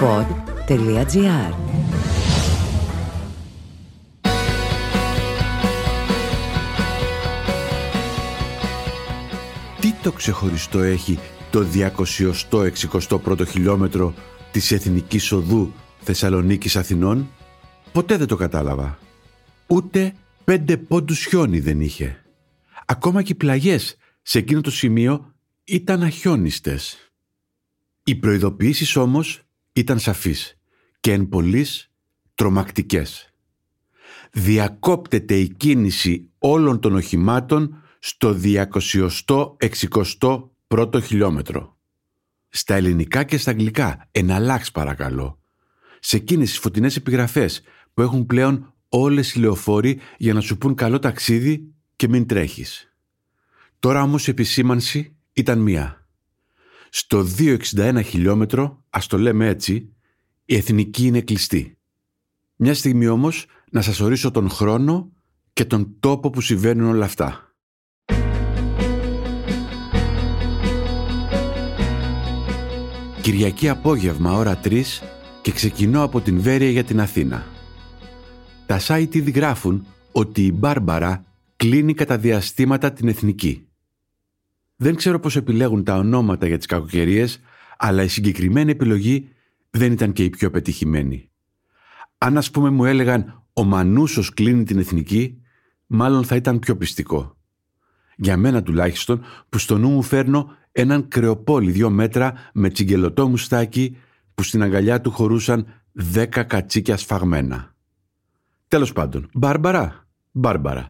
pod.gr Τι το ξεχωριστό έχει το 261ο χιλιόμετρο της Εθνικής Οδού Θεσσαλονίκης Αθηνών; Ποτέ δεν το κατάλαβα. Ούτε πέντε πόντους χιόνι δεν είχε. Ακόμα και οι πλαγιές σε εκείνο το σημείο ήταν αχιόνιστες. Οι προειδοποιήσεις όμως ήταν σαφείς και εν πολλής τρομακτικές. Διακόπτεται η κίνηση όλων των οχημάτων στο 261ο χιλιόμετρο. Στα ελληνικά και στα αγγλικά, εναλλάξ παρακαλώ. Σε εκείνες τις φωτεινές επιγραφές που έχουν πλέον όλες οι λεωφόροι για να σου πούν καλό ταξίδι και μην τρέχεις. Τώρα όμως η επισήμανση ήταν μία. Στο 261 χιλιόμετρο, ας το λέμε έτσι, η εθνική είναι κλειστή. Μια στιγμή όμως να σας ορίσω τον χρόνο και τον τόπο που συμβαίνουν όλα αυτά. Κυριακή απόγευμα ώρα 3 και ξεκινώ από την Βέρεια για την Αθήνα. Τα site ήδη γράφουν ότι η Μπάρμπαρα κλείνει κατά διαστήματα την εθνική. Δεν ξέρω πώς επιλέγουν τα ονόματα για τις κακοκαιρίες, αλλά η συγκεκριμένη επιλογή δεν ήταν και η πιο πετυχημένη. Αν ας πούμε μου έλεγαν «Ο Μανούσος κλείνει την εθνική», μάλλον θα ήταν πιο πιστικό. Για μένα τουλάχιστον, που στο νου μου φέρνω έναν κρεοπόλι δύο μέτρα με τσιγκελωτό μουστάκι που στην αγκαλιά του χωρούσαν δέκα κατσίκια σφαγμένα. Τέλος πάντων, Μπάρμπαρα, Μπάρμπαρα.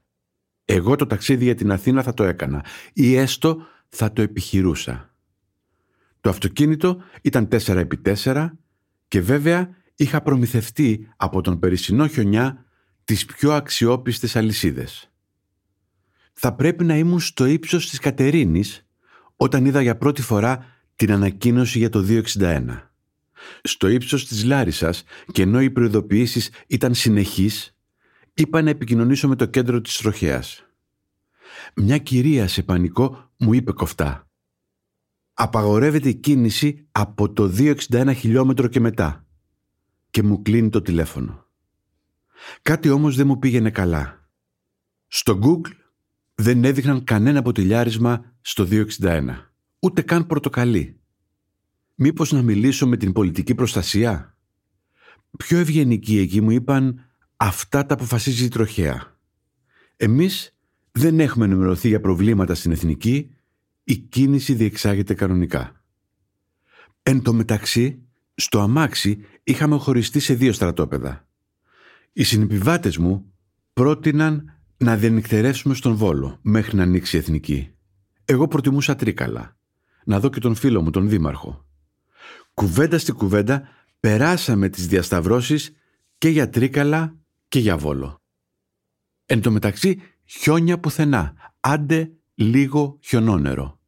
Εγώ το ταξίδι για την Αθήνα θα το έκανα ή έστω θα το επιχειρούσα. Το αυτοκίνητο ήταν 4x4 και βέβαια είχα προμηθευτεί από τον περισσινό χιονιά τις πιο αξιόπιστες αλυσίδες. Θα πρέπει να ήμουν στο ύψος της Κατερίνης όταν είδα για πρώτη φορά την ανακοίνωση για το 261. Στο ύψος της Λάρισας και ενώ οι προειδοποιήσεις ήταν συνεχείς, είπα να επικοινωνήσω με το κέντρο της τροχέας. Μια κυρία σε πανικό μου είπε κοφτά. Απαγορεύεται η κίνηση από το 261 χιλιόμετρο και μετά. Και μου κλείνει το τηλέφωνο. Κάτι όμως δεν μου πήγαινε καλά. Στο Google δεν έδειχναν κανένα ποτηλιάρισμα στο 261. Ούτε καν πορτοκαλί. Μήπως να μιλήσω με την πολιτική προστασία; Πιο ευγενικοί εκεί μου είπαν αυτά τα αποφασίζει η τροχέα. Εμείς δεν έχουμε ενημερωθεί για προβλήματα στην εθνική, η κίνηση διεξάγεται κανονικά. Εν τω μεταξύ, στο αμάξι είχαμε χωριστεί σε δύο στρατόπεδα. Οι συνεπιβάτες μου πρότειναν να διανυκτερεύσουμε στον Βόλο μέχρι να ανοίξει η εθνική. Εγώ προτιμούσα τρίκαλα. Να δω και τον φίλο μου, τον Δήμαρχο. Κουβέντα στη κουβέντα περάσαμε τις διασταυρώσεις και για τρίκαλα και για Βόλο. Εν τω μεταξύ χιόνια πουθενά, άντε λίγο χιονόνερο.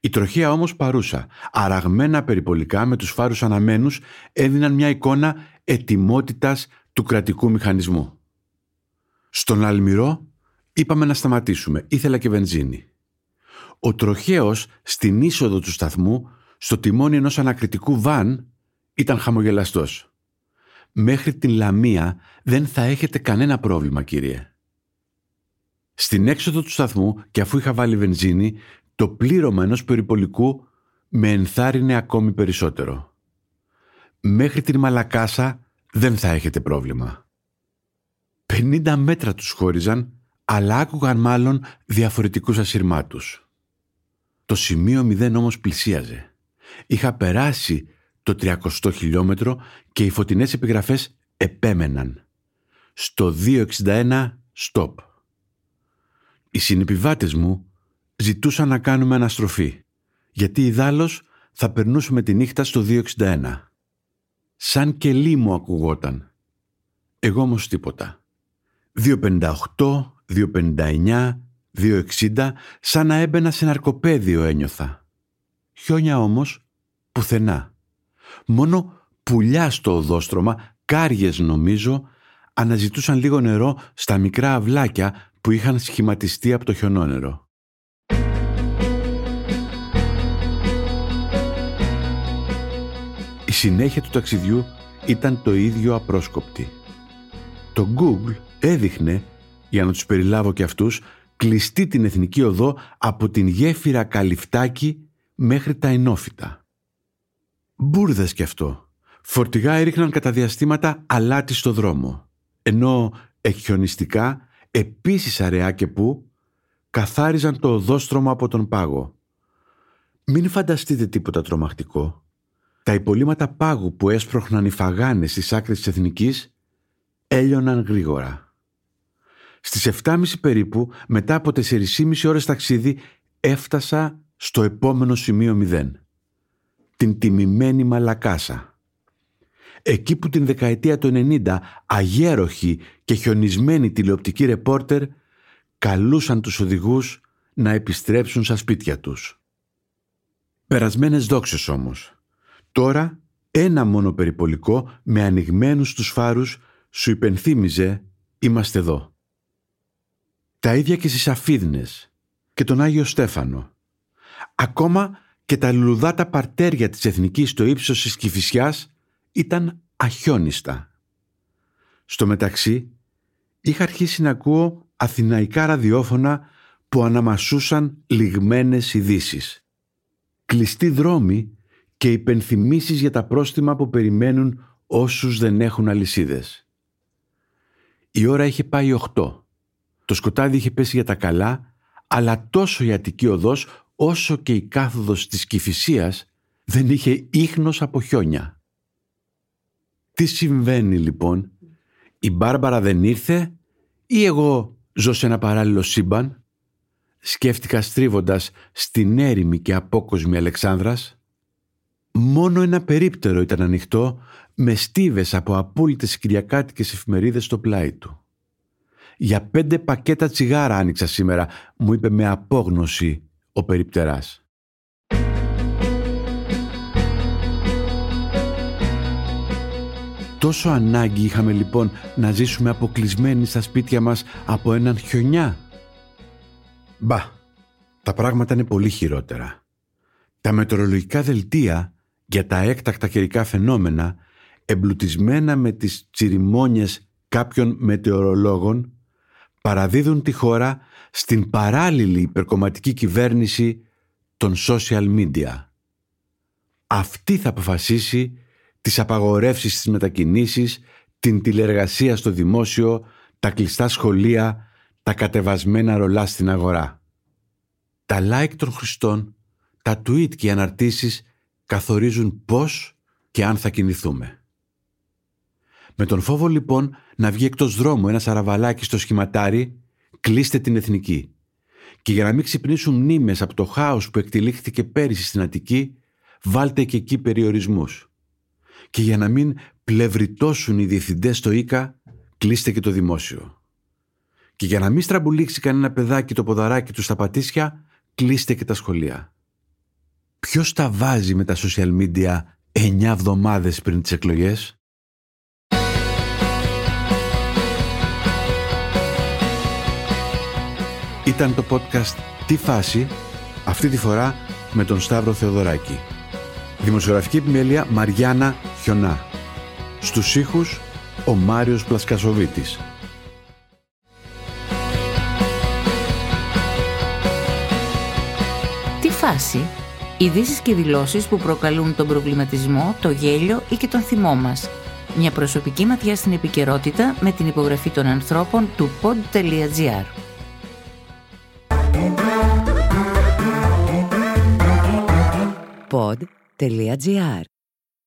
Η τροχία όμως παρούσα, αραγμένα περιπολικά με τους φάρους αναμένους έδιναν μια εικόνα ετοιμότητας του κρατικού μηχανισμού. Στον Αλμυρό είπαμε να σταματήσουμε, ήθελα και βενζίνη. Ο τροχαίος στην είσοδο του σταθμού, στο τιμόνι ενός ανακριτικού βαν, ήταν χαμογελαστός. Μέχρι την Λαμία δεν θα έχετε κανένα πρόβλημα, κύριε. Στην έξοδο του σταθμού και αφού είχα βάλει βενζίνη, το πλήρωμα ενός περιπολικού με ενθάρρυνε ακόμη περισσότερο. Μέχρι την Μαλακάσα δεν θα έχετε πρόβλημα. 50 μέτρα τους χώριζαν, αλλά άκουγαν μάλλον διαφορετικούς ασυρμάτους. Το σημείο 0 όμως πλησίαζε. Είχα περάσει το 300 χιλιόμετρο και οι φωτεινές επιγραφές επέμεναν. Στο 261 stop. Οι συνεπιβάτες μου ζητούσαν να κάνουμε αναστροφή, γιατί ιδάλλως θα περνούσουμε τη νύχτα στο 261. Σαν κελί μου ακουγόταν. Εγώ όμως τίποτα. 258, 259, 260, σαν να έμπαινα σε ναρκοπέδιο ένιωθα. Χιόνια όμως πουθενά. Μόνο πουλιά στο οδόστρωμα, κάριες νομίζω, αναζητούσαν λίγο νερό στα μικρά αυλάκια που είχαν σχηματιστεί από το χιονόνερο. Οι συνέχεια του ταξιδιού ήταν το ίδιο απρόσκοπτη. Το Google έδειχνε, για να τους περιλάβω και αυτούς, κλειστή την εθνική οδό από την γέφυρα Καλυφτάκη μέχρι τα Ενόφυτα. Μπούρδες κι αυτό. Φορτηγά έριχναν κατά διαστήματα αλάτι στο δρόμο, ενώ εκχιονιστικά, επίσης αραιά και που, καθάριζαν το οδόστρωμα από τον πάγο. Μην φανταστείτε τίποτα τρομακτικό. Τα υπολείμματα πάγου που έσπροχναν οι φαγάνες στις άκρες της εθνικής έλειωναν γρήγορα. Στις 7.30 περίπου, μετά από 4,5 ώρες ταξίδι, έφτασα στο επόμενο σημείο 0. Την τιμημένη Μαλακάσα. Εκεί που την δεκαετία του 90 αγέροχοι και χιονισμένοι τηλεοπτικοί ρεπόρτερ καλούσαν τους οδηγούς να επιστρέψουν στα σπίτια τους. Περασμένες δόξες όμως. Τώρα ένα μόνο περιπολικό με ανοιγμένους τους φάρους σου υπενθύμιζε «Είμαστε εδώ». Τα ίδια και στις Αφίδνες και τον Άγιο Στέφανο. Ακόμα και τα λουλουδάτα παρτέρια της Εθνικής στο ύψος της Κηφισιάς ήταν αχιόνιστα. Στο μεταξύ είχα αρχίσει να ακούω αθηναϊκά ραδιόφωνα που αναμασούσαν λιγμένες ειδήσεις. Κλειστοί δρόμοι και υπενθυμίσεις για τα πρόστιμα που περιμένουν όσους δεν έχουν αλυσίδες. Η ώρα είχε πάει οχτώ. Το σκοτάδι είχε πέσει για τα καλά, αλλά τόσο η Αττική Οδός όσο και η κάθοδος της Κηφισίας δεν είχε ίχνος από χιόνια. Τι συμβαίνει λοιπόν, η Μπάρμπαρα δεν ήρθε ή εγώ ζω σε ένα παράλληλο σύμπαν, σκέφτηκα στρίβοντας στην έρημη και απόκοσμη Αλεξάνδρας. Μόνο ένα περίπτερο ήταν ανοιχτό με στίβες από απόλυτες κυριακάτικες εφημερίδες στο πλάι του. «Για πέντε πακέτα τσιγάρα άνοιξα σήμερα», μου είπε με απόγνωση ο περιπτεράς. Τόσο ανάγκη είχαμε λοιπόν να ζήσουμε αποκλεισμένοι στα σπίτια μας από έναν χιονιά. Μπα, τα πράγματα είναι πολύ χειρότερα. Τα μετεωρολογικά δελτία για τα έκτακτα καιρικά φαινόμενα, εμπλουτισμένα με τις τσιριμόνιες κάποιων μετεωρολόγων, παραδίδουν τη χώρα στην παράλληλη υπερκομματική κυβέρνηση των social media. Αυτή θα αποφασίσει τις απαγορεύσεις στις μετακινήσεις, την τηλεργασία στο δημόσιο, τα κλειστά σχολεία, τα κατεβασμένα ρολά στην αγορά. Τα like των χρηστών, τα tweet και οι αναρτήσεις καθορίζουν πώς και αν θα κινηθούμε. Με τον φόβο λοιπόν να βγει εκτός δρόμου ένα σαραβαλάκι στο σχηματάρι, κλείστε την εθνική. Και για να μην ξυπνήσουν μνήμες από το χάος που εκτελήχθηκε πέρυσι στην Αττική, βάλτε και εκεί περιορισμούς και για να μην πλευριτώσουν οι διευθυντές στο ΙΚΑ, κλείστε και το δημόσιο. Και για να μην στραμπουλήξει κανένα παιδάκι το ποδαράκι του στα πατήσια, κλείστε και τα σχολεία. Ποιος τα βάζει με τα social media εννιά εβδομάδες πριν τις εκλογές; Ήταν το podcast «Τι φάση» αυτή τη φορά με τον Σταύρο Θεοδωράκη. Δημοσιογραφική επιμέλεια Μαριάννα Χιονά. Στους ήχους ο Μάριος Πλασκασοβίτης. Τι φάση, ειδήσεις και δηλώσεις που προκαλούν τον προβληματισμό, το γέλιο ή και τον θυμό μας. Μια προσωπική ματιά στην επικαιρότητα με την υπογραφή των ανθρώπων του pod.gr. Pod.gr.